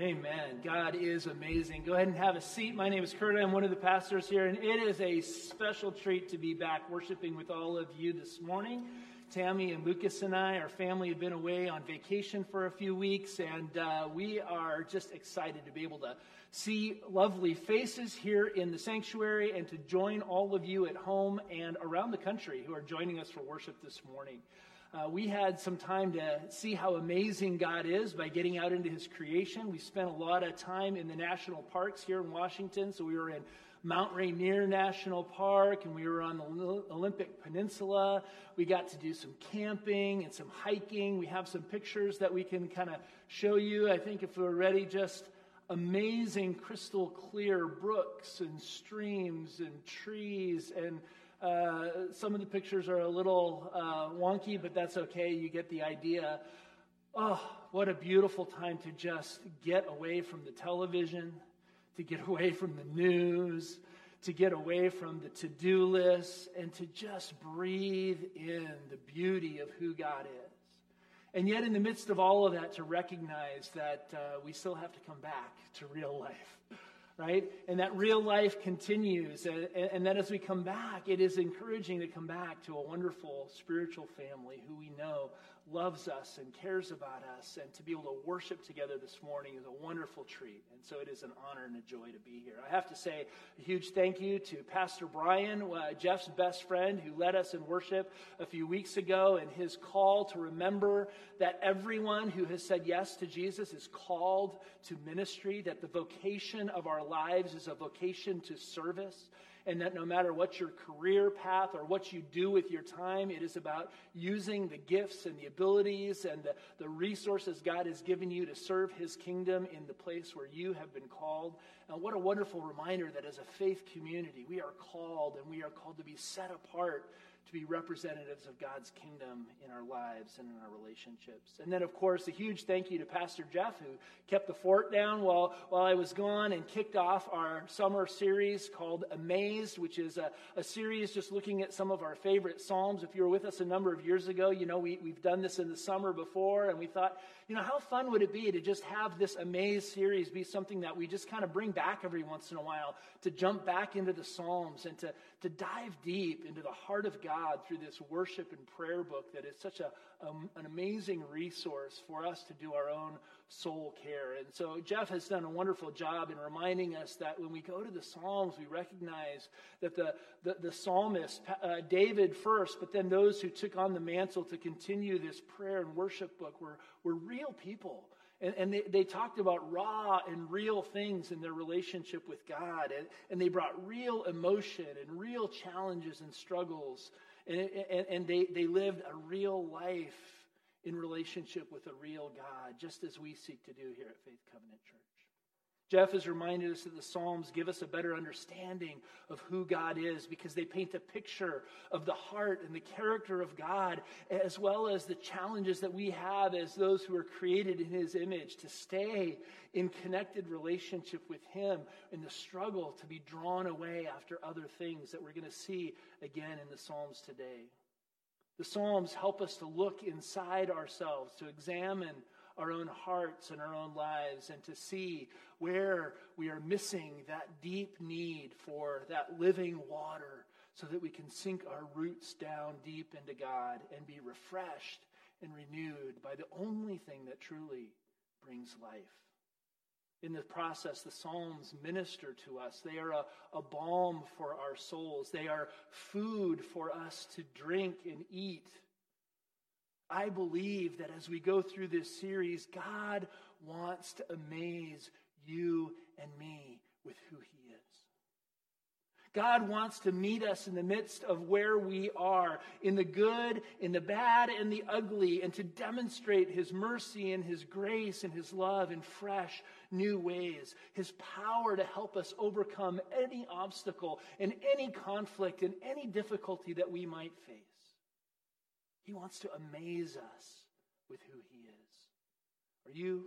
Amen. God is amazing. Go ahead and have a seat. My name is Kurt. I'm one of the pastors here, and it is a special treat to be back worshiping with all of you this morning. Tammy and Lucas and I, our family, have been away on vacation for a few weeks, and uh, we are just excited to be able to see lovely faces here in the sanctuary and to join all of you at home and around the country who are joining us for worship this morning. Uh, we had some time to see how amazing God is by getting out into His creation. We spent a lot of time in the national parks here in Washington. So we were in Mount Rainier National Park and we were on the Olympic Peninsula. We got to do some camping and some hiking. We have some pictures that we can kind of show you. I think if we're ready, just amazing crystal clear brooks and streams and trees and uh, some of the pictures are a little uh, wonky, but that's okay. You get the idea. Oh, what a beautiful time to just get away from the television, to get away from the news, to get away from the to do list, and to just breathe in the beauty of who God is. And yet, in the midst of all of that, to recognize that uh, we still have to come back to real life right? And that real life continues. And, and that as we come back, it is encouraging to come back to a wonderful spiritual family who we know loves us and cares about us. And to be able to worship together this morning is a wonderful treat. And so it is an honor and a joy to be here. I have to say a huge thank you to Pastor Brian, uh, Jeff's best friend, who led us in worship a few weeks ago, and his call to remember that everyone who has said yes to Jesus is called to ministry, that the vocation of our lives is a vocation to service and that no matter what your career path or what you do with your time, it is about using the gifts and the abilities and the, the resources God has given you to serve His kingdom in the place where you have been called. And what a wonderful reminder that as a faith community, we are called and we are called to be set apart to be representatives of God's kingdom in our lives and in our relationships. And then, of course, a huge thank you to Pastor Jeff, who kept the fort down while, while I was gone and kicked off our summer series called Amazed, which is a, a series just looking at some of our favorite Psalms. If you were with us a number of years ago, you know we, we've done this in the summer before, and we thought, you know, how fun would it be to just have this Amazed series be something that we just kind of bring back every once in a while, to jump back into the Psalms and to, to dive deep into the heart of God through this worship and prayer book that is such a, um, an amazing resource for us to do our own soul care. And so Jeff has done a wonderful job in reminding us that when we go to the Psalms, we recognize that the, the, the psalmist, uh, David first, but then those who took on the mantle to continue this prayer and worship book were, were real people. And, and they, they talked about raw and real things in their relationship with God. And, and they brought real emotion and real challenges and struggles. And, and, and they, they lived a real life in relationship with a real God, just as we seek to do here at Faith Covenant Church. Jeff has reminded us that the Psalms give us a better understanding of who God is because they paint a picture of the heart and the character of God, as well as the challenges that we have as those who are created in His image to stay in connected relationship with Him in the struggle to be drawn away after other things that we're going to see again in the Psalms today. The Psalms help us to look inside ourselves, to examine our own hearts and our own lives and to see where we are missing that deep need for that living water so that we can sink our roots down deep into God and be refreshed and renewed by the only thing that truly brings life. In the process, the Psalms minister to us. They are a, a balm for our souls. They are food for us to drink and eat I believe that as we go through this series, God wants to amaze you and me with who He is. God wants to meet us in the midst of where we are, in the good, in the bad, and the ugly, and to demonstrate His mercy and His grace and His love in fresh, new ways. His power to help us overcome any obstacle and any conflict and any difficulty that we might face. He wants to amaze us with who He is. Are you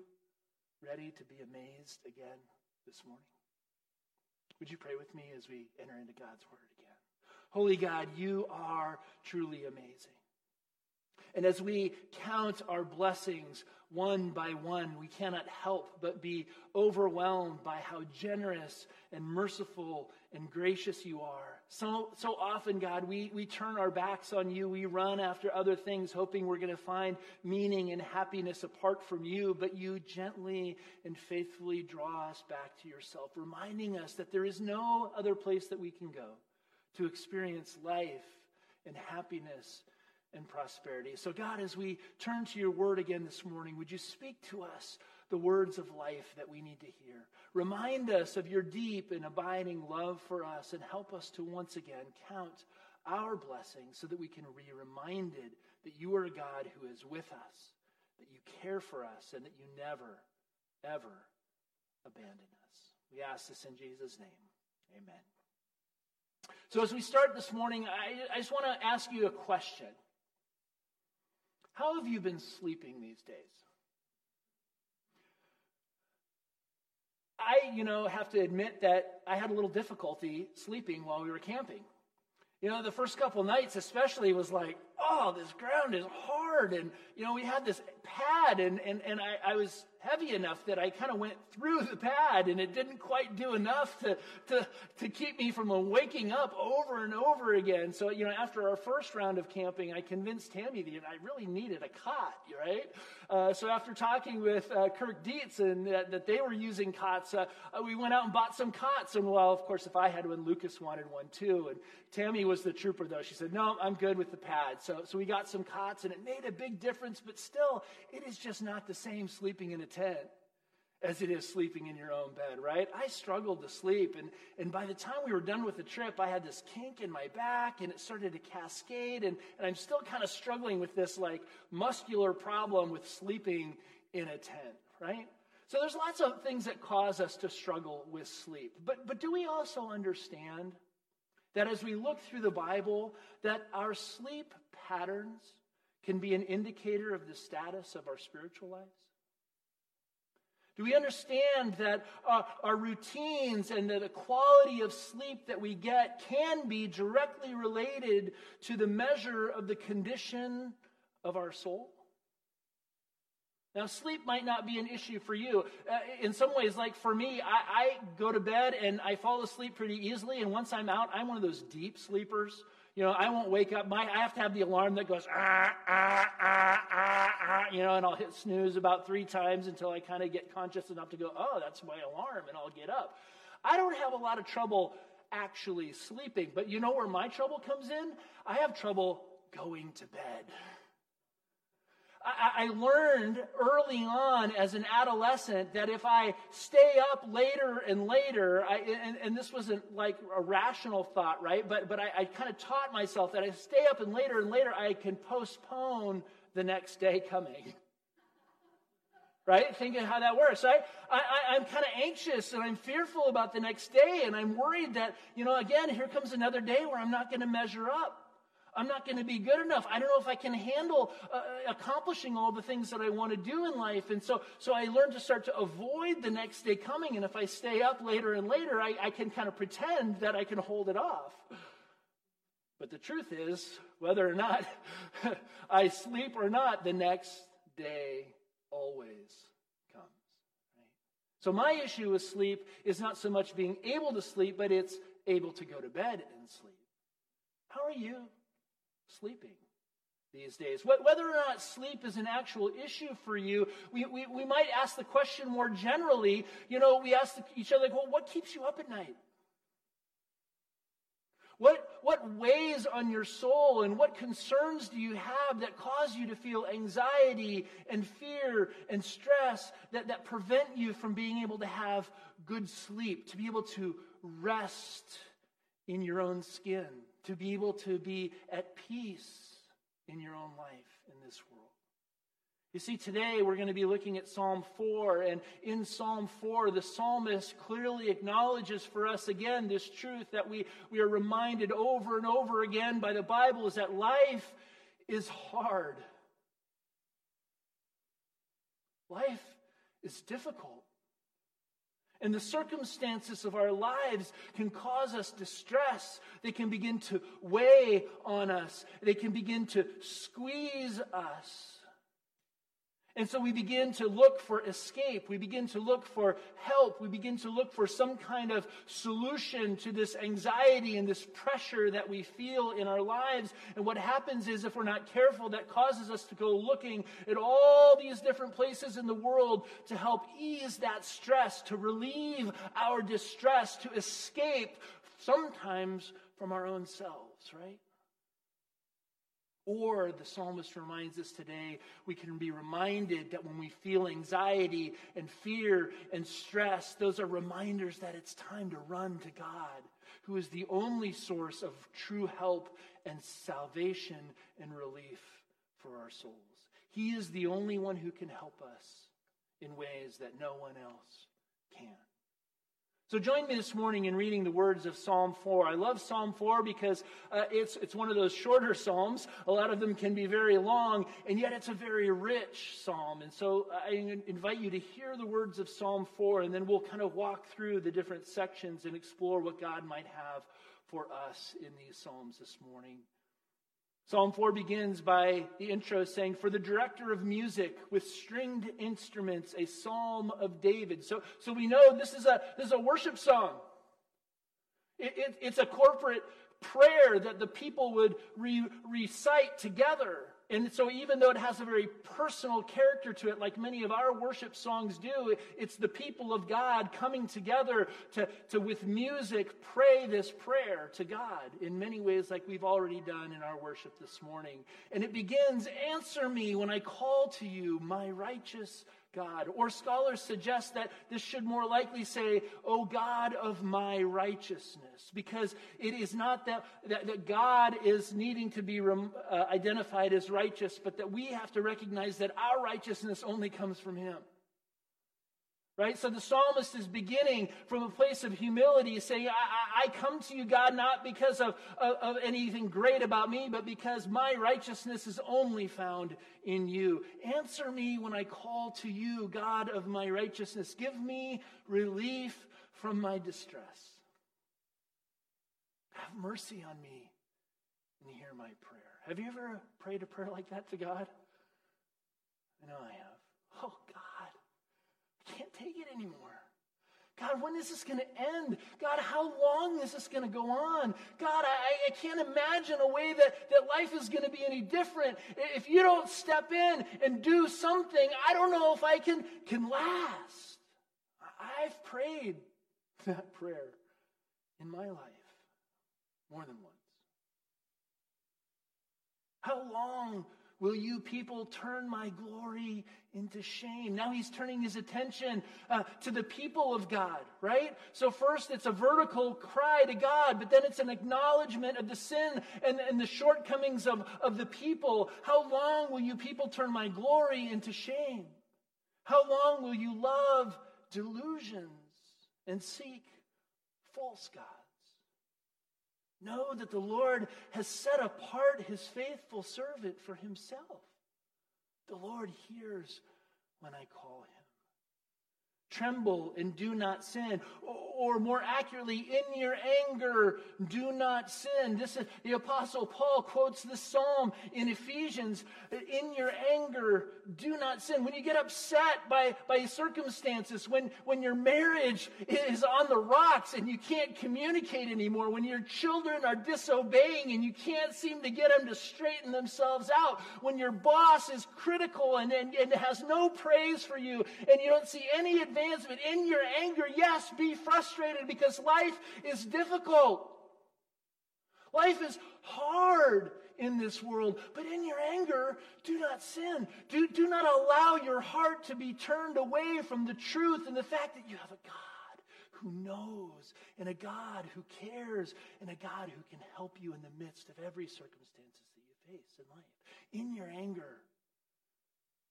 ready to be amazed again this morning? Would you pray with me as we enter into God's Word again? Holy God, you are truly amazing. And as we count our blessings one by one, we cannot help but be overwhelmed by how generous and merciful and gracious you are. So, so often, God, we, we turn our backs on you. We run after other things, hoping we're going to find meaning and happiness apart from you. But you gently and faithfully draw us back to yourself, reminding us that there is no other place that we can go to experience life and happiness and prosperity. So, God, as we turn to your word again this morning, would you speak to us the words of life that we need to hear? Remind us of your deep and abiding love for us and help us to once again count our blessings so that we can be reminded that you are a God who is with us, that you care for us, and that you never, ever abandon us. We ask this in Jesus' name. Amen. So, as we start this morning, I, I just want to ask you a question. How have you been sleeping these days? I, you know, have to admit that I had a little difficulty sleeping while we were camping. You know, the first couple nights, especially, was like, oh, this ground is hard. And, you know, we had this pad, and, and, and I, I was heavy enough that I kind of went through the pad, and it didn't quite do enough to, to, to keep me from waking up over and over again. So, you know, after our first round of camping, I convinced Tammy that I really needed a cot, right? Uh, so after talking with uh, Kirk Dietz and that, they were using cots, uh, uh, we went out and bought some cots. And well, of course, if I had one, Lucas wanted one too. And Tammy was the trooper, though. She said, no, I'm good with the pad. So, so we got some cots, and it made a big difference, but still, it is just not the same sleeping in a tent as it is sleeping in your own bed, right? I struggled to sleep. And, and by the time we were done with the trip, I had this kink in my back and it started to cascade. And, and I'm still kind of struggling with this like muscular problem with sleeping in a tent, right? So there's lots of things that cause us to struggle with sleep. But, but do we also understand that as we look through the Bible, that our sleep patterns can be an indicator of the status of our spiritual lives? Do we understand that uh, our routines and the quality of sleep that we get can be directly related to the measure of the condition of our soul? Now, sleep might not be an issue for you. Uh, in some ways, like for me, I, I go to bed and I fall asleep pretty easily. And once I'm out, I'm one of those deep sleepers you know, I won't wake up. My, I have to have the alarm that goes, ah, ah, ah, ah, ah, you know, and I'll hit snooze about three times until I kind of get conscious enough to go, oh, that's my alarm, and I'll get up. I don't have a lot of trouble actually sleeping, but you know where my trouble comes in? I have trouble going to bed. I, I learned early on as an adolescent that if I stay up later and later, I, and, and, this wasn't like a rational thought, right? But, but I, I kind of taught myself that I stay up and later and later, I can postpone the next day coming right? Thinking how that works, right? I, am kind of anxious and I'm fearful about the next day, and I'm worried that, you know, again, here comes another day where I'm not going to measure up. I'm not going to be good enough. I don't know if I can handle uh, accomplishing all the things that I want to do in life. And so, so I learned to start to avoid the next day coming. And if I stay up later and later, I, I can kind of pretend that I can hold it off. But the truth is, whether or not I sleep or not, the next day always comes. So my issue with sleep is not so much being able to sleep, but it's able to go to bed and sleep. How are you? Sleeping these days. Whether or not sleep is an actual issue for you, we, we, we might ask the question more generally. You know, we ask each other, like, well, what keeps you up at night? What, what weighs on your soul and what concerns do you have that cause you to feel anxiety and fear and stress that, that prevent you from being able to have good sleep, to be able to rest in your own skin? To be able to be at peace in your own life in this world. You see, today we're going to be looking at Psalm 4, and in Psalm 4, the psalmist clearly acknowledges for us again this truth that we, we are reminded over and over again by the Bible is that life is hard. Life is difficult. And the circumstances of our lives can cause us distress. They can begin to weigh on us. They can begin to squeeze us. And so we begin to look for escape. We begin to look for help. We begin to look for some kind of solution to this anxiety and this pressure that we feel in our lives. And what happens is, if we're not careful, that causes us to go looking at all these different places in the world to help ease that stress, to relieve our distress, to escape sometimes from our own selves, right? Or, the psalmist reminds us today, we can be reminded that when we feel anxiety and fear and stress, those are reminders that it's time to run to God, who is the only source of true help and salvation and relief for our souls. He is the only one who can help us in ways that no one else can. So join me this morning in reading the words of Psalm 4. I love Psalm 4 because uh, it's, it's one of those shorter psalms. A lot of them can be very long, and yet it's a very rich psalm. And so I invite you to hear the words of Psalm 4, and then we'll kind of walk through the different sections and explore what God might have for us in these psalms this morning. Psalm 4 begins by the intro saying, For the director of music with stringed instruments, a psalm of David. So, so we know this is a, this is a worship song. It, it, it's a corporate prayer that the people would re, recite together. And so, even though it has a very personal character to it, like many of our worship songs do, it's the people of God coming together to, to, with music, pray this prayer to God in many ways, like we've already done in our worship this morning. And it begins Answer me when I call to you, my righteous God. Or scholars suggest that this should more likely say, O God of my righteousness, because it is not that, that, that God is needing to be rem, uh, identified as righteous, but that we have to recognize that our righteousness only comes from Him. Right? So the psalmist is beginning from a place of humility, saying, I, I come to you, God, not because of, of, of, anything great about me, but because my righteousness is only found in you. Answer me when I call to you, God of my righteousness. Give me relief from my distress. Have mercy on me and hear my prayer. Have you ever prayed a prayer like that to God? I know I have. Can't take it anymore. God, when is this going to end? God, how long is this going to go on? God, I, I can't imagine a way that, that life is going to be any different. If you don't step in and do something, I don't know if I can, can last. I've prayed that prayer in my life more than once. How long Will you people turn my glory into shame? Now he's turning his attention uh, to the people of God, right? So, first it's a vertical cry to God, but then it's an acknowledgement of the sin and, and the shortcomings of, of the people. How long will you people turn my glory into shame? How long will you love delusions and seek false gods? Know that the Lord has set apart his faithful servant for himself. The Lord hears when I call him. Tremble and do not sin. Or more accurately, in your anger, do not sin. This is the apostle Paul quotes this psalm in Ephesians. In your anger, do not sin. When you get upset by, by circumstances, when, when your marriage is on the rocks and you can't communicate anymore, when your children are disobeying and you can't seem to get them to straighten themselves out, when your boss is critical and, and, and has no praise for you and you don't see any advancement. In your anger, yes, be frustrated because life is difficult. Life is hard in this world, but in your anger, do not sin. Do, do not allow your heart to be turned away from the truth and the fact that you have a God who knows and a God who cares and a God who can help you in the midst of every circumstances that you face in life. In your anger,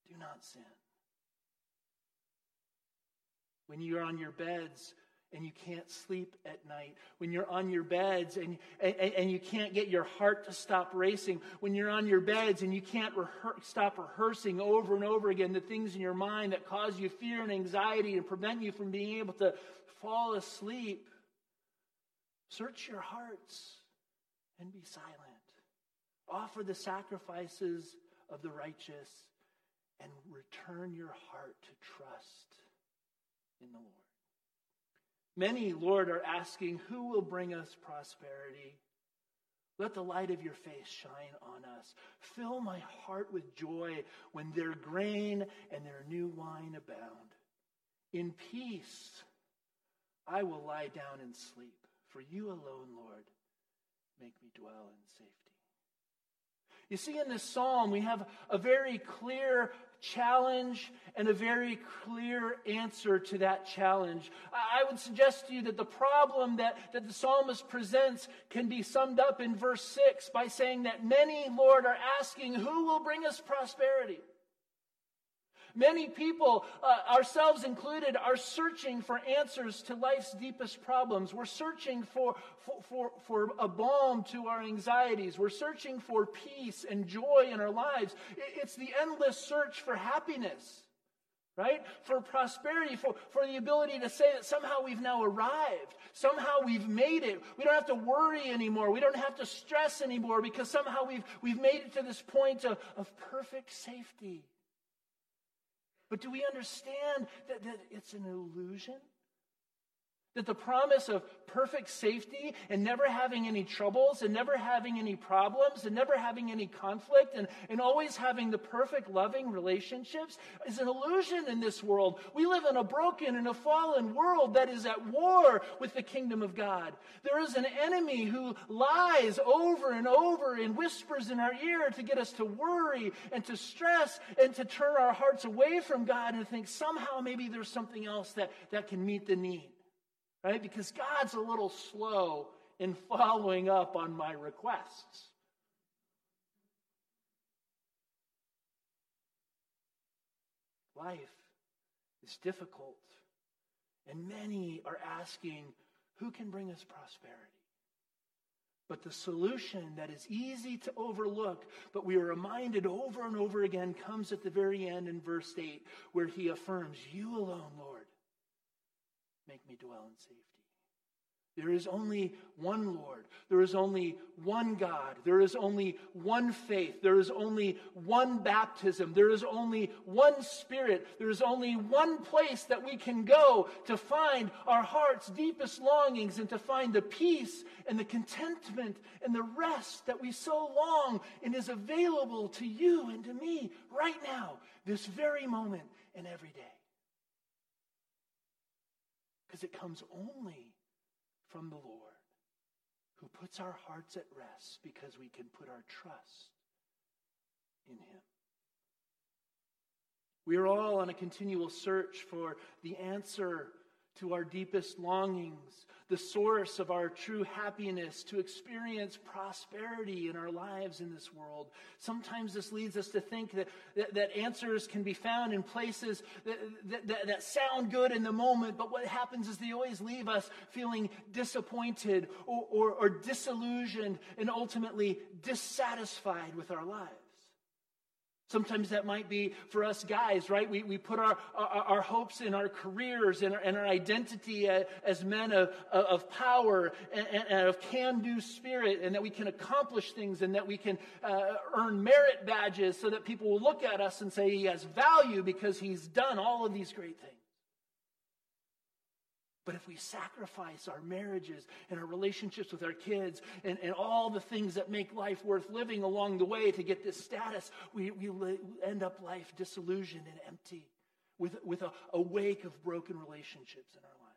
do not sin. When you're on your beds and you can't sleep at night, when you're on your beds and, and, and you can't get your heart to stop racing, when you're on your beds and you can't stop rehearsing over and over again the things in your mind that cause you fear and anxiety and prevent you from being able to fall asleep, search your hearts and be silent. Offer the sacrifices of the righteous and return your heart to trust in the Lord. Many, Lord, are asking, Who will bring us prosperity? Let the light of your face shine on us. Fill my heart with joy when their grain and their new wine abound. In peace, I will lie down and sleep. For you alone, Lord, make me dwell in safety. You see, in this psalm, we have a very clear challenge and a very clear answer to that challenge. I would suggest to you that the problem that, that the psalmist presents can be summed up in verse 6 by saying that many, Lord, are asking, Who will bring us prosperity? Many people, uh, ourselves included, are searching for answers to life's deepest problems. We're searching for, for, for, for, a balm to our anxieties. We're searching for peace and joy in our lives. It's the endless search for happiness, right? For prosperity, for, for the ability to say that somehow we've now arrived. Somehow we've made it. We don't have to worry anymore. We don't have to stress anymore because somehow we've, we've made it to this point of, of perfect safety. But do we understand that, that it's an illusion? That the promise of perfect safety and never having any troubles and never having any problems and never having any conflict and, and always having the perfect loving relationships is an illusion in this world. We live in a broken and a fallen world that is at war with the kingdom of God. There is an enemy who lies over and over and whispers in our ear to get us to worry and to stress and to turn our hearts away from God and think somehow maybe there's something else that, that can meet the need right? Because God's a little slow in following up on my requests. Life is difficult, and many are asking, who can bring us prosperity? But the solution that is easy to overlook, but we are reminded over and over again, comes at the very end in verse 8, where he affirms, You alone, Lord, make me dwell in safety. There is only one Lord. There is only one God. There is only one faith. There is only one baptism. There is only one Spirit. There is only one place that we can go to find our heart's deepest longings and to find the peace and the contentment and the rest that we so long and is available to you and to me right now, this very moment and every day. Because it comes only from the Lord who puts our hearts at rest because we can put our trust in Him. We are all on a continual search for the answer to our deepest longings, the source of our true happiness, to experience prosperity in our lives in this world. Sometimes this leads us to think that, that, that answers can be found in places that, that, that, sound good in the moment, but what happens is they always leave us feeling disappointed or, or, or disillusioned and ultimately dissatisfied with our lives. Sometimes that might be for us guys, right? We, we put our, our, our hopes in our careers and our, and our identity as men of, of power and, and of can do spirit, and that we can accomplish things and that we can uh, earn merit badges so that people will look at us and say he has value because he's done all of these great things. But if we sacrifice our marriages and our relationships with our kids and, and all the things that make life worth living along the way to get this status, we, we end up life disillusioned and empty with, with a, a wake of broken relationships in our lives.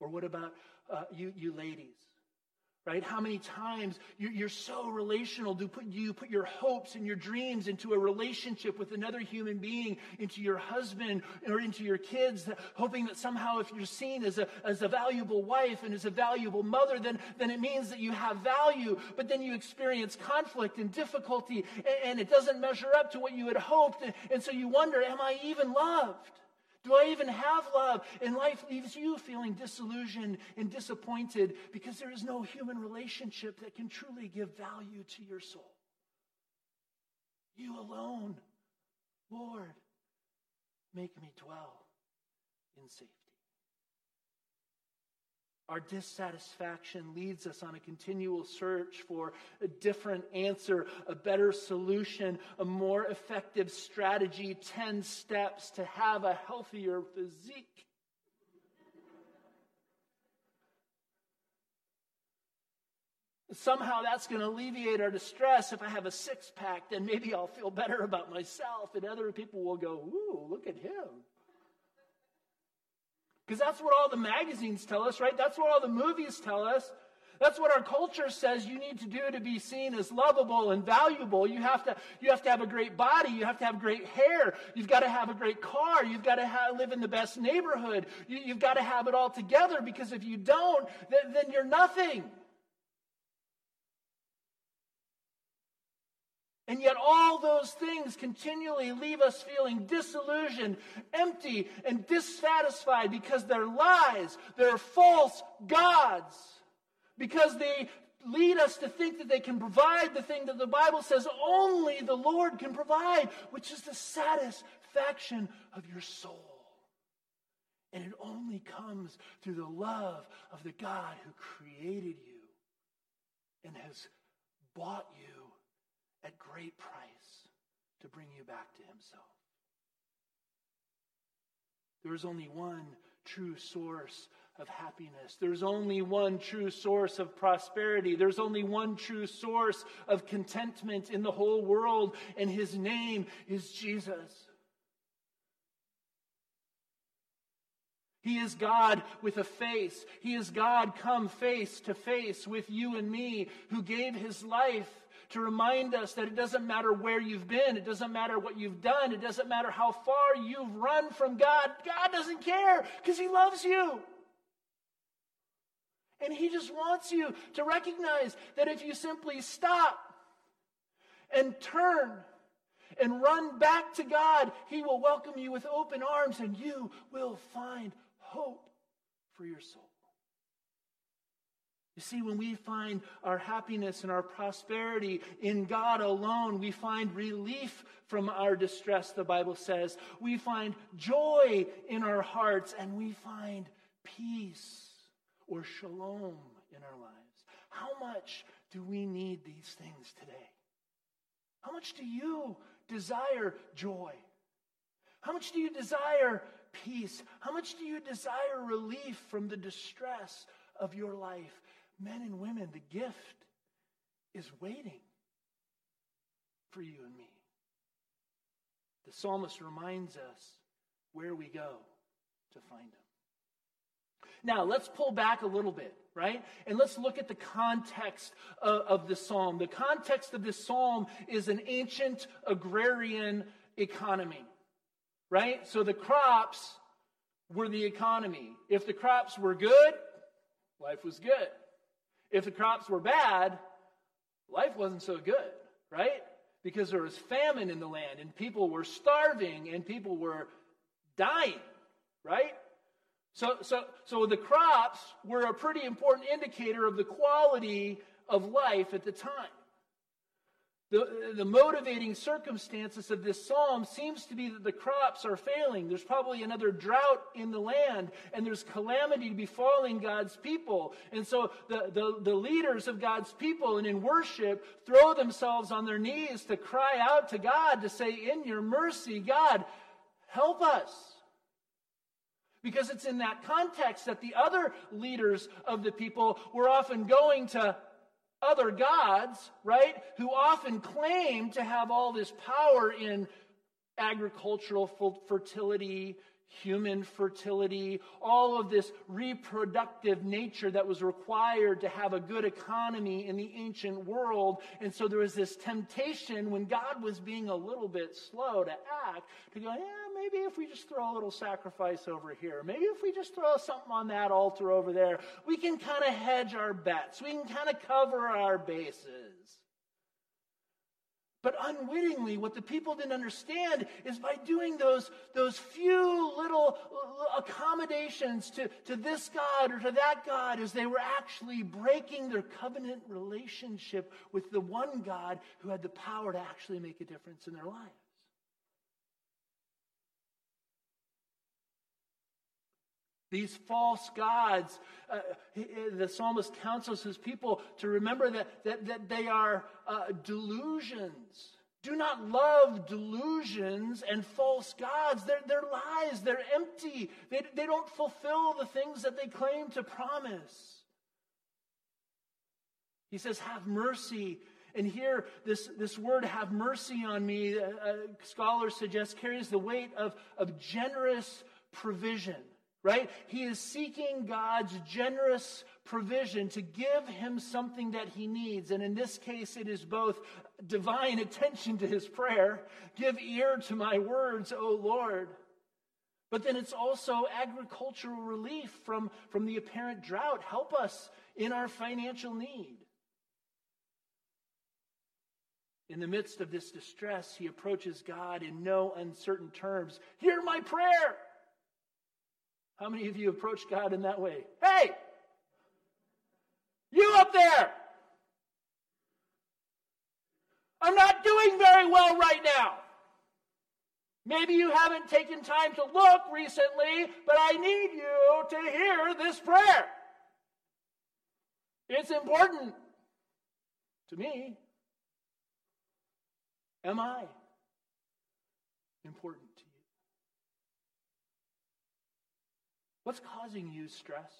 Or what about uh, you, you ladies? Right? How many times you're so relational. Do put, you put your hopes and your dreams into a relationship with another human being, into your husband or into your kids, hoping that somehow if you're seen as a, as a valuable wife and as a valuable mother, then, then it means that you have value. But then you experience conflict and difficulty and, and it doesn't measure up to what you had hoped. And, and so you wonder, am I even loved? Do I even have love? And life leaves you feeling disillusioned and disappointed because there is no human relationship that can truly give value to your soul. You alone, Lord, make me dwell in safety. Our dissatisfaction leads us on a continual search for a different answer, a better solution, a more effective strategy, 10 steps to have a healthier physique. Somehow that's going to alleviate our distress. If I have a six pack, then maybe I'll feel better about myself, and other people will go, Ooh, look at him. Because that's what all the magazines tell us, right? That's what all the movies tell us. That's what our culture says you need to do to be seen as lovable and valuable. You have to, you have, to have a great body. You have to have great hair. You've got to have a great car. You've got to have, live in the best neighborhood. You, have got to have it all together because if you don't, then, then you're nothing. And yet, all those things continually leave us feeling disillusioned, empty, and dissatisfied because they're lies. They're false gods. Because they lead us to think that they can provide the thing that the Bible says only the Lord can provide, which is the satisfaction of your soul. And it only comes through the love of the God who created you and has bought you at great price to bring you back to himself. There is only one true source of happiness. There's only one true source of prosperity. There's only one true source of contentment in the whole world, and his name is Jesus. He is God with a face. He is God come face to face with you and me, who gave his life to remind us that it doesn't matter where you've been, it doesn't matter what you've done, it doesn't matter how far you've run from God. God doesn't care because He loves you. And He just wants you to recognize that if you simply stop and turn and run back to God, He will welcome you with open arms and you will find hope for your soul. You see, when we find our happiness and our prosperity in God alone, we find relief from our distress, the Bible says. We find joy in our hearts, and we find peace or shalom in our lives. How much do we need these things today? How much do you desire joy? How much do you desire peace? How much do you desire relief from the distress of your life? Men and women, the gift is waiting for you and me. The psalmist reminds us where we go to find him. Now, let's pull back a little bit, right? And let's look at the context of, of the psalm. The context of this psalm is an ancient agrarian economy, right? So the crops were the economy. If the crops were good, life was good. If the crops were bad, life wasn't so good, right? Because there was famine in the land and people were starving and people were dying, right? So, so, so the crops were a pretty important indicator of the quality of life at the time. The, the motivating circumstances of this psalm seems to be that the crops are failing. There's probably another drought in the land, and there's calamity befalling God's people. And so the, the, the leaders of God's people and in worship throw themselves on their knees to cry out to God to say, In your mercy, God, help us. Because it's in that context that the other leaders of the people were often going to other gods, right, who often claim to have all this power in agricultural fertility, human fertility, all of this reproductive nature that was required to have a good economy in the ancient world. And so there was this temptation when God was being a little bit slow to act to go, yeah, maybe if we just throw a little sacrifice over here, maybe if we just throw something on that altar over there, we can kind of hedge our bets. We can kind of cover our bases. But unwittingly, what the people didn't understand is by doing those, those few little accommodations to, to this God or to that God, is they were actually breaking their covenant relationship with the one God who had the power to actually make a difference in their lives. These false gods, uh, the psalmist counsels his people to remember that, that, that they are uh, delusions. Do not love delusions and false gods. They're, they're lies, they're empty, they, they don't fulfill the things that they claim to promise. He says, Have mercy. And here, this, this word, have mercy on me, uh, uh scholars suggest, carries the weight of, of generous provision right? He is seeking God's generous provision to give him something that he needs. And in this case, it is both divine attention to his prayer, give ear to my words, O Lord. But then it's also agricultural relief from, from the apparent drought. Help us in our financial need. In the midst of this distress, he approaches God in no uncertain terms. Hear my prayer. How many of you approach God in that way? Hey! You up there! I'm not doing very well right now. Maybe you haven't taken time to look recently, but I need you to hear this prayer. It's important to me. Am I important? What's causing you stress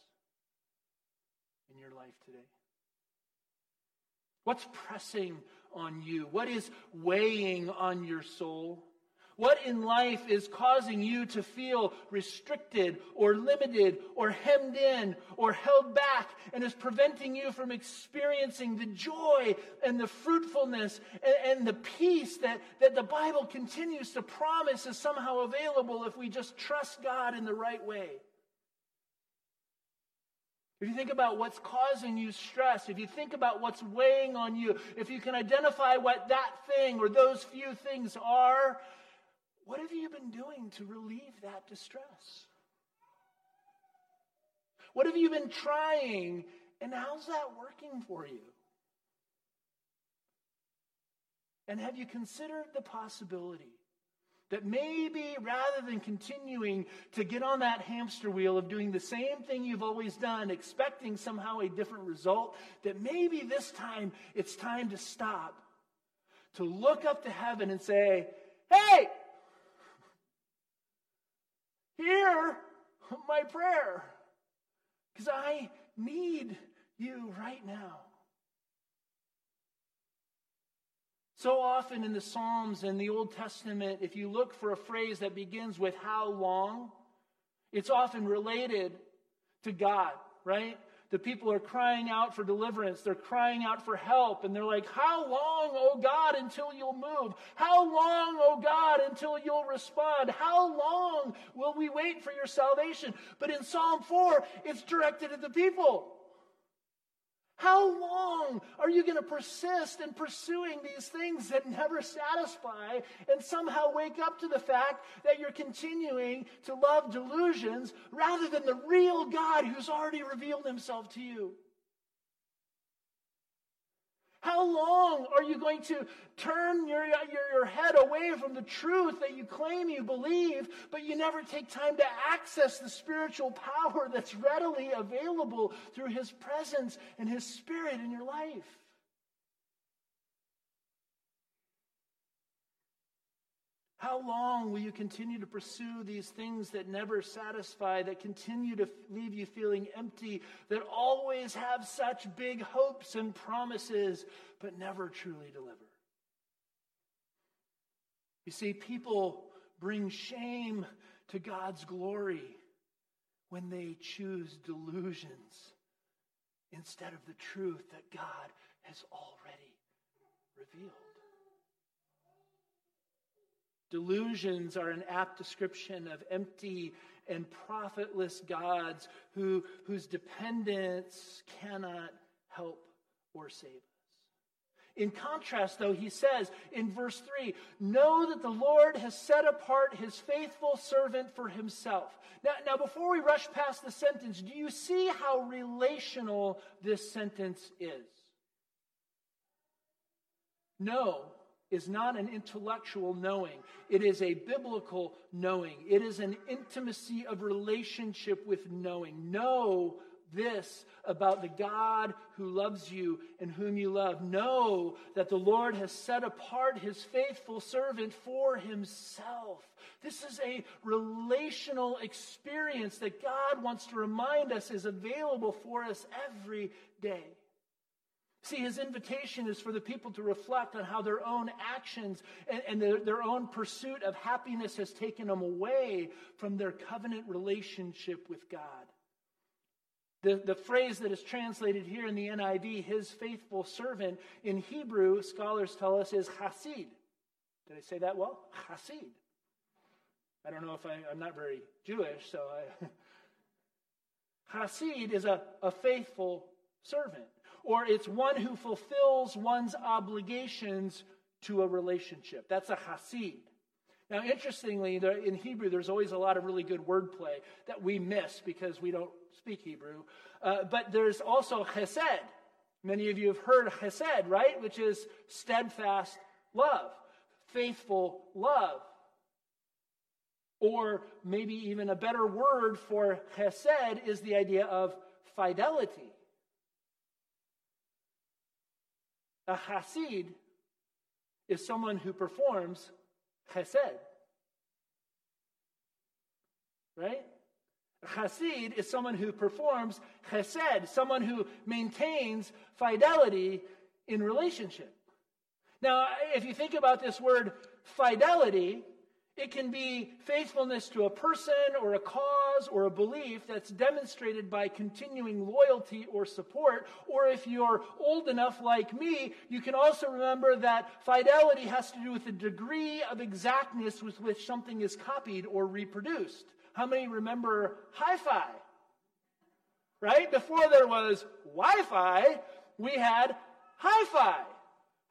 in your life today? What's pressing on you? What is weighing on your soul? What in life is causing you to feel restricted or limited or hemmed in or held back and is preventing you from experiencing the joy and the fruitfulness and, and, the peace that, that the Bible continues to promise is somehow available if we just trust God in the right way? If you think about what's causing you stress, if you think about what's weighing on you, if you can identify what that thing or those few things are, what have you been doing to relieve that distress? What have you been trying, and how's that working for you? And have you considered the possibility that maybe rather than continuing to get on that hamster wheel of doing the same thing you've always done, expecting somehow a different result, that maybe this time it's time to stop, to look up to heaven and say, Hey, hear my prayer, because I need you right now. So often in the Psalms and the Old Testament, if you look for a phrase that begins with how long, it's often related to God, right? The people are crying out for deliverance. They're crying out for help. And they're like, How long, oh God, until you'll move? How long, oh God, until you'll respond? How long will we wait for your salvation? But in Psalm 4, it's directed at the people. How long are you going to persist in pursuing these things that never satisfy and somehow wake up to the fact that you're continuing to love delusions rather than the real God who's already revealed himself to you? How long are you going to turn your, your, your, head away from the truth that you claim you believe, but you never take time to access the spiritual power that's readily available through His presence and His Spirit in your life? How long will you continue to pursue these things that never satisfy, that continue to leave you feeling empty, that always have such big hopes and promises, but never truly deliver? You see, people bring shame to God's glory when they choose delusions instead of the truth that God has already revealed. Delusions are an apt description of empty and profitless gods who, whose dependence cannot help or save us. In contrast, though, he says in verse 3 Know that the Lord has set apart his faithful servant for himself. Now, now, before we rush past the sentence, do you see how relational this sentence is? Know is not an intellectual knowing, it is a biblical knowing. It is an intimacy of relationship with knowing. Know this about the God who loves you and whom you love. Know that the Lord has set apart his faithful servant for himself. This is a relational experience that God wants to remind us is available for us every day. See, his invitation is for the people to reflect on how their own actions and, and their, their own pursuit of happiness has taken them away from their covenant relationship with God. The, the phrase that is translated here in the NIV, his faithful servant, in Hebrew, scholars tell us, is Hasid. Did I say that well? Hasid. I don't know if I, am not very Jewish, so I. Hasid is a, a faithful servant, or it's one who fulfills one's obligations to a relationship. That's a Hasid. Now, interestingly, in Hebrew, there's always a lot of really good wordplay that we miss because we don't speak Hebrew. Uh, but there's also chesed. Many of you have heard chesed, right? Which is steadfast love, faithful love. Or maybe even a better word for chesed is the idea of fidelity. A hasid is someone who performs chesed. Right? A Hasid is someone who performs chesed, someone who maintains fidelity in relationship. Now, if you think about this word fidelity, it can be faithfulness to a person or a cause or a belief that's demonstrated by continuing loyalty or support. Or if you're old enough like me, you can also remember that fidelity has to do with the degree of exactness with which something is copied or reproduced. How many remember hi fi? Right? Before there was Wi Fi, we had hi fi.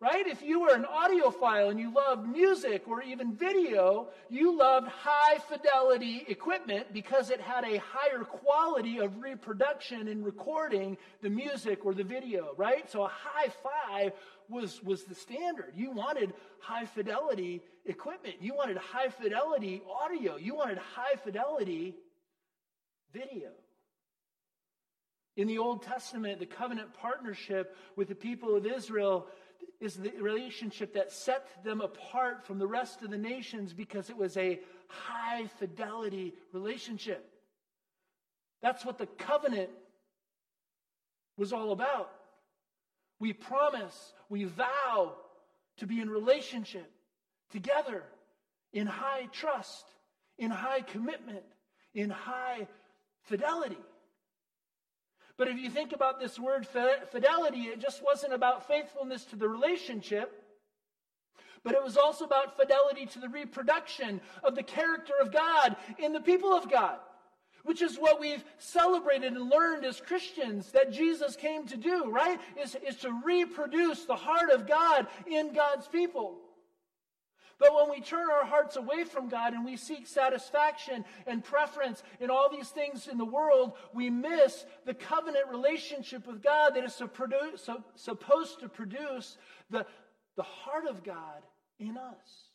Right? If you were an audiophile and you loved music or even video, you loved high fidelity equipment because it had a higher quality of reproduction in recording the music or the video, right? So a hi fi was, was the standard. You wanted high fidelity equipment. You wanted high fidelity audio. You wanted high fidelity video. In the Old Testament, the covenant partnership with the people of Israel is the relationship that set them apart from the rest of the nations because it was a high fidelity relationship. That's what the covenant was all about. We promise, we vow to be in relationship together in high trust, in high commitment, in high fidelity. But if you think about this word fidelity, it just wasn't about faithfulness to the relationship, but it was also about fidelity to the reproduction of the character of God in the people of God which is what we've celebrated and learned as Christians that Jesus came to do, right? Is, is to reproduce the heart of God in God's people. But when we turn our hearts away from God and we seek satisfaction and preference in all these things in the world, we miss the covenant relationship with God that is supposed to produce the, the heart of God in us.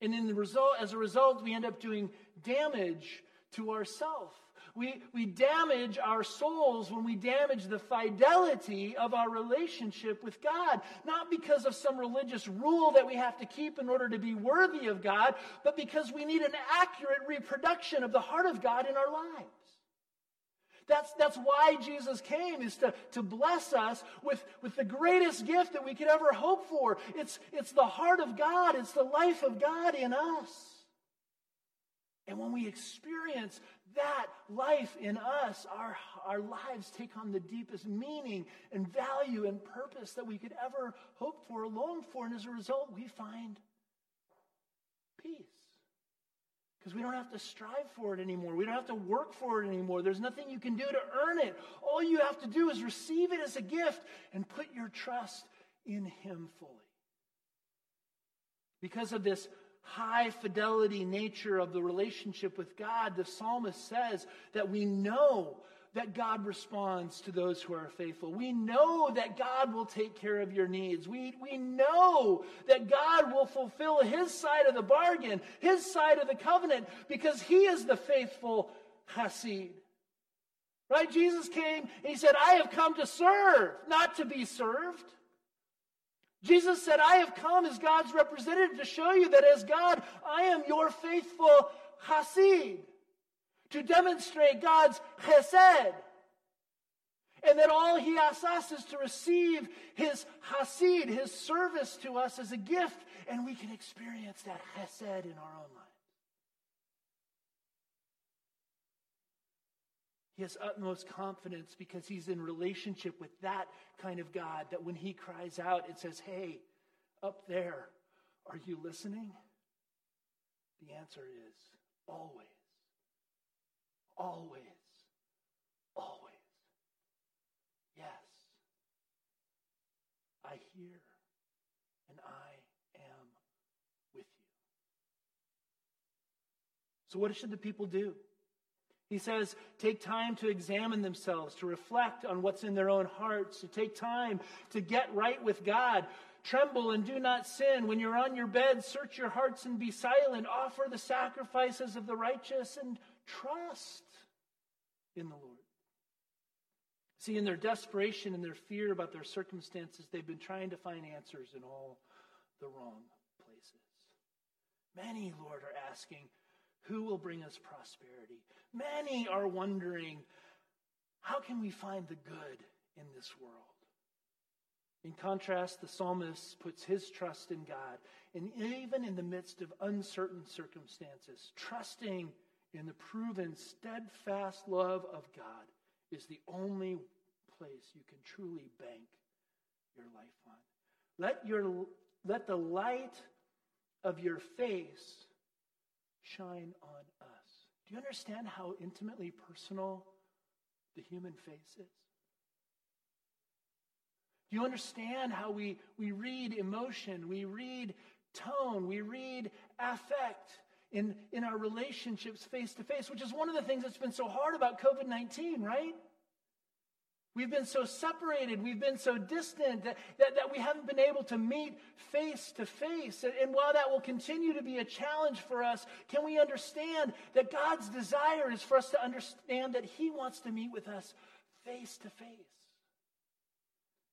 And in the result, as a result, we end up doing damage to ourself. We, we damage our souls when we damage the fidelity of our relationship with God. Not because of some religious rule that we have to keep in order to be worthy of God, but because we need an accurate reproduction of the heart of God in our lives. That's, that's why Jesus came, is to, to bless us with, with the greatest gift that we could ever hope for. It's, it's the heart of God, it's the life of God in us. And when we experience that life in us, our, our lives take on the deepest meaning and value and purpose that we could ever hope for or long for. And as a result, we find peace. Because we don't have to strive for it anymore. We don't have to work for it anymore. There's nothing you can do to earn it. All you have to do is receive it as a gift and put your trust in Him fully. Because of this high fidelity nature of the relationship with God, the psalmist says that we know that God responds to those who are faithful. We know that God will take care of your needs. We, we know that God will fulfill his side of the bargain, his side of the covenant, because he is the faithful Hasid. Right? Jesus came and he said, I have come to serve, not to be served. Jesus said, I have come as God's representative to show you that as God, I am your faithful Hasid to demonstrate God's chesed. And that all he asks us is to receive his hasid, his service to us as a gift, and we can experience that chesed in our own lives. Has utmost confidence because he's in relationship with that kind of God that when he cries out, it says, Hey, up there, are you listening? The answer is always. Always. Always. Yes. I hear and I am with you. So, what should the people do? He says, take time to examine themselves, to reflect on what's in their own hearts, to take time to get right with God. Tremble and do not sin. When you're on your bed, search your hearts and be silent. Offer the sacrifices of the righteous and trust in the Lord. See, in their desperation and their fear about their circumstances, they've been trying to find answers in all the wrong places. Many, Lord, are asking, who will bring us prosperity? Many are wondering, how can we find the good in this world? In contrast, the psalmist puts his trust in God, and even in the midst of uncertain circumstances, trusting in the proven, steadfast love of God is the only place you can truly bank your life on. Let, your, let the light of your face shine on us. Do you understand how intimately personal the human face is? Do you understand how we, we read emotion, we read tone, we read affect in, in our relationships face to face, which is one of the things that's been so hard about COVID 19, right? We've been so separated, we've been so distant that, that, that, we haven't been able to meet face to face. And while that will continue to be a challenge for us, can we understand that God's desire is for us to understand that He wants to meet with us face to face?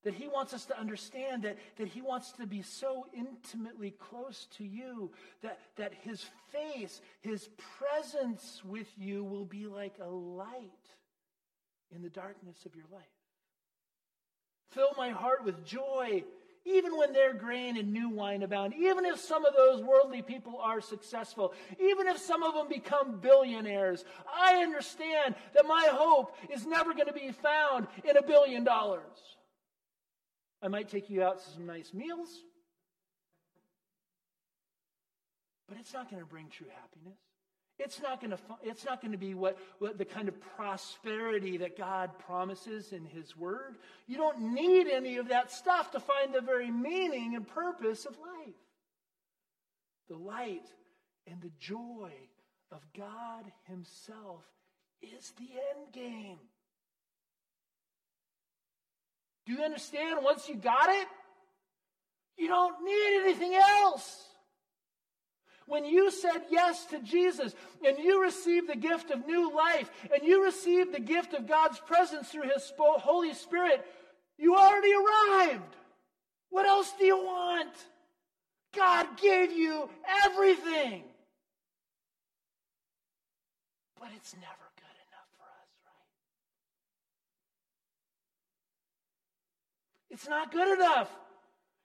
That He wants us to understand that, that He wants to be so intimately close to you that, that His face, His presence with you will be like a light in the darkness of your life. Fill my heart with joy, even when their grain and new wine abound, even if some of those worldly people are successful, even if some of them become billionaires. I understand that my hope is never going to be found in a billion dollars. I might take you out to some nice meals, but it's not going to bring true happiness. It's not going to, it's not going to be what, what the kind of prosperity that God promises in His Word. You don't need any of that stuff to find the very meaning and purpose of life. The light and the joy of God Himself is the end game. Do you understand? Once you got it, you don't need anything else. When you said yes to Jesus and you received the gift of new life and you received the gift of God's presence through His Holy Spirit, you already arrived. What else do you want? God gave you everything. But it's never good enough for us, right? It's not good enough.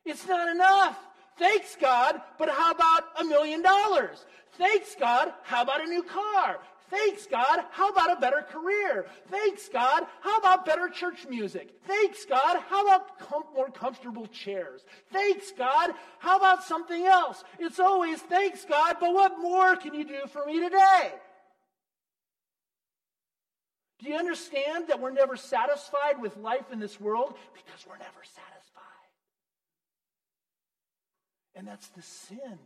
It's not enough. Thanks, God, but how about a million dollars? Thanks, God, how about a new car? Thanks, God, how about a better career? Thanks, God, how about better church music? Thanks, God, how about com- more comfortable chairs? Thanks, God, how about something else? It's always thanks, God, but what more can you do for me today? Do you understand that we're never satisfied with life in this world? Because we're never satisfied. And that's the sin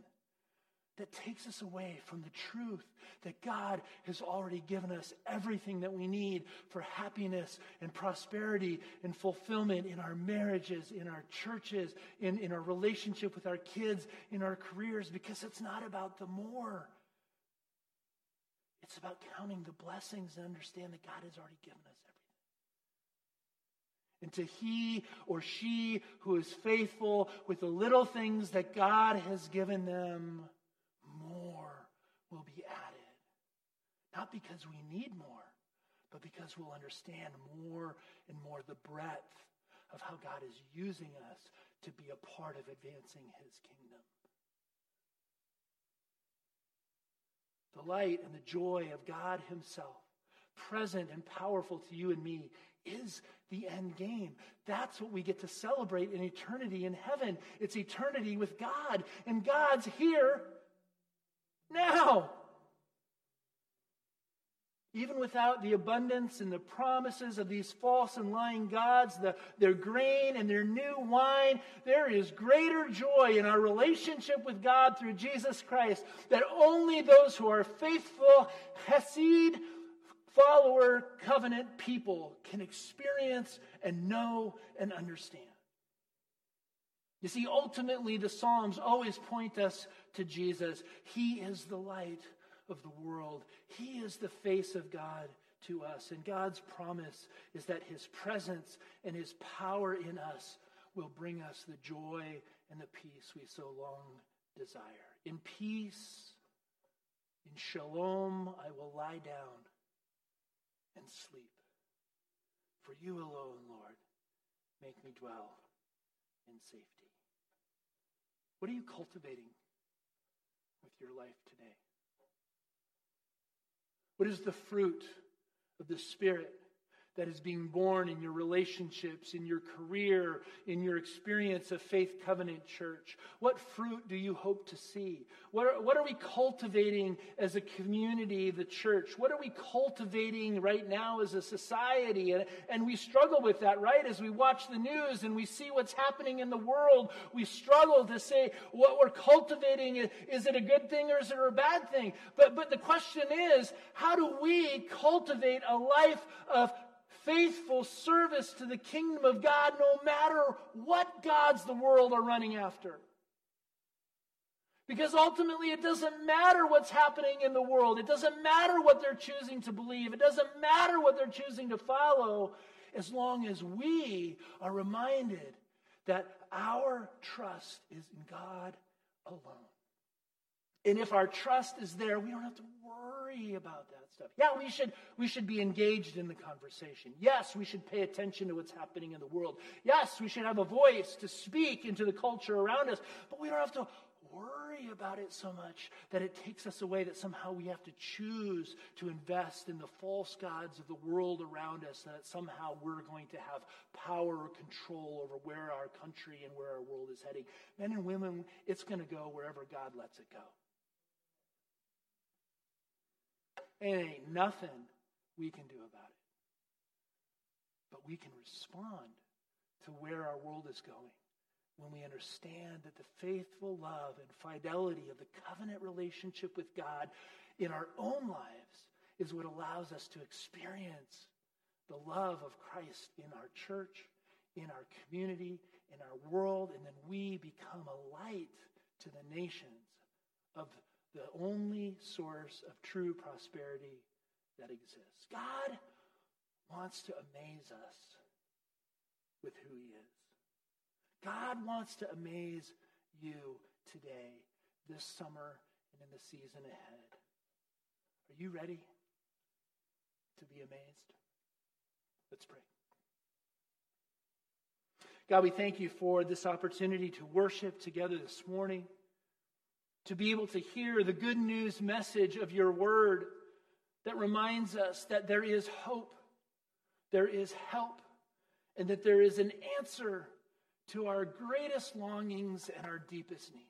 that takes us away from the truth that God has already given us everything that we need for happiness and prosperity and fulfillment in our marriages, in our churches, in, in our relationship with our kids, in our careers, because it's not about the more. It's about counting the blessings and understand that God has already given us. And to he or she who is faithful with the little things that God has given them, more will be added. Not because we need more, but because we'll understand more and more the breadth of how God is using us to be a part of advancing his kingdom. The light and the joy of God himself, present and powerful to you and me, is the end game. That's what we get to celebrate in eternity in heaven. It's eternity with God, and God's here now. Even without the abundance and the promises of these false and lying gods, the, their grain and their new wine, there is greater joy in our relationship with God through Jesus Christ that only those who are faithful, Hesed, follower, covenant people can experience and know and understand. You see, ultimately, the Psalms always point us to Jesus. He is the light of the world, He is the face of God to us. And God's promise is that His presence and His power in us will bring us the joy and the peace we so long desire. In peace, in shalom, I will lie down and sleep. For you alone, Lord, make me dwell in safety. What are you cultivating with your life today? What is the fruit of the Spirit that is being born in your relationships, in your career, in your experience of Faith Covenant Church? What fruit do you hope to see? What are, what are we cultivating as a community, the church? What are we cultivating right now as a society? And, and we struggle with that, right? As we watch the news and we see what's happening in the world, we struggle to say what we're cultivating. Is it a good thing or is it a bad thing? But, but the question is, how do we cultivate a life of faithful service to the kingdom of God no matter what gods the world are running after. Because ultimately, it doesn't matter what's happening in the world. It doesn't matter what they're choosing to believe. It doesn't matter what they're choosing to follow as long as we are reminded that our trust is in God alone. And if our trust is there, we don't have to worry about that stuff. Yeah, we should, we should be engaged in the conversation. Yes, we should pay attention to what's happening in the world. Yes, we should have a voice to speak into the culture around us, but we don't have to worry about it so much that it takes us away that somehow we have to choose to invest in the false gods of the world around us that somehow we're going to have power or control over where our country and where our world is heading men and women it's going to go wherever god lets it go And it ain't nothing we can do about it. But we can respond to where our world is going when we understand that the faithful love and fidelity of the covenant relationship with God in our own lives is what allows us to experience the love of Christ in our church, in our community, in our world, and then we become a light to the nations of the only source of true prosperity that exists. God wants to amaze us with who He is. God wants to amaze you today, this summer, and in the season ahead. Are you ready to be amazed? Let's pray. God, we thank you for this opportunity to worship together this morning to be able to hear the good news message of your word that reminds us that there is hope, there is help, and that there is an answer to our greatest longings and our deepest needs.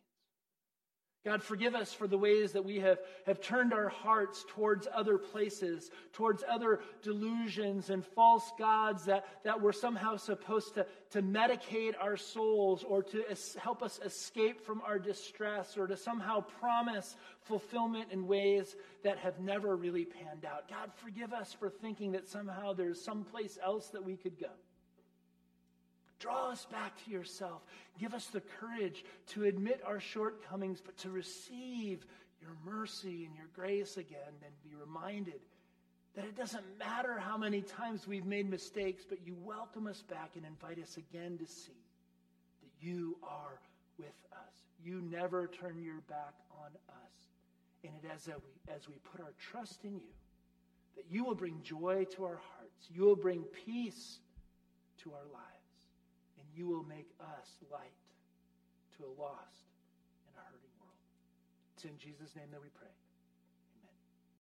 God, forgive us for the ways that we have, have turned our hearts towards other places, towards other delusions and false gods that, that were somehow supposed to, to medicate our souls or to es- help us escape from our distress or to somehow promise fulfillment in ways that have never really panned out. God, forgive us for thinking that somehow there's someplace else that we could go. Draw us back to yourself. Give us the courage to admit our shortcomings, but to receive your mercy and your grace again and be reminded that it doesn't matter how many times we've made mistakes, but you welcome us back and invite us again to see that you are with us. You never turn your back on us. And it as we, as we put our trust in you, that you will bring joy to our hearts. You will bring peace to our lives you will make us light to a lost and a hurting world. It's in Jesus' name that we pray.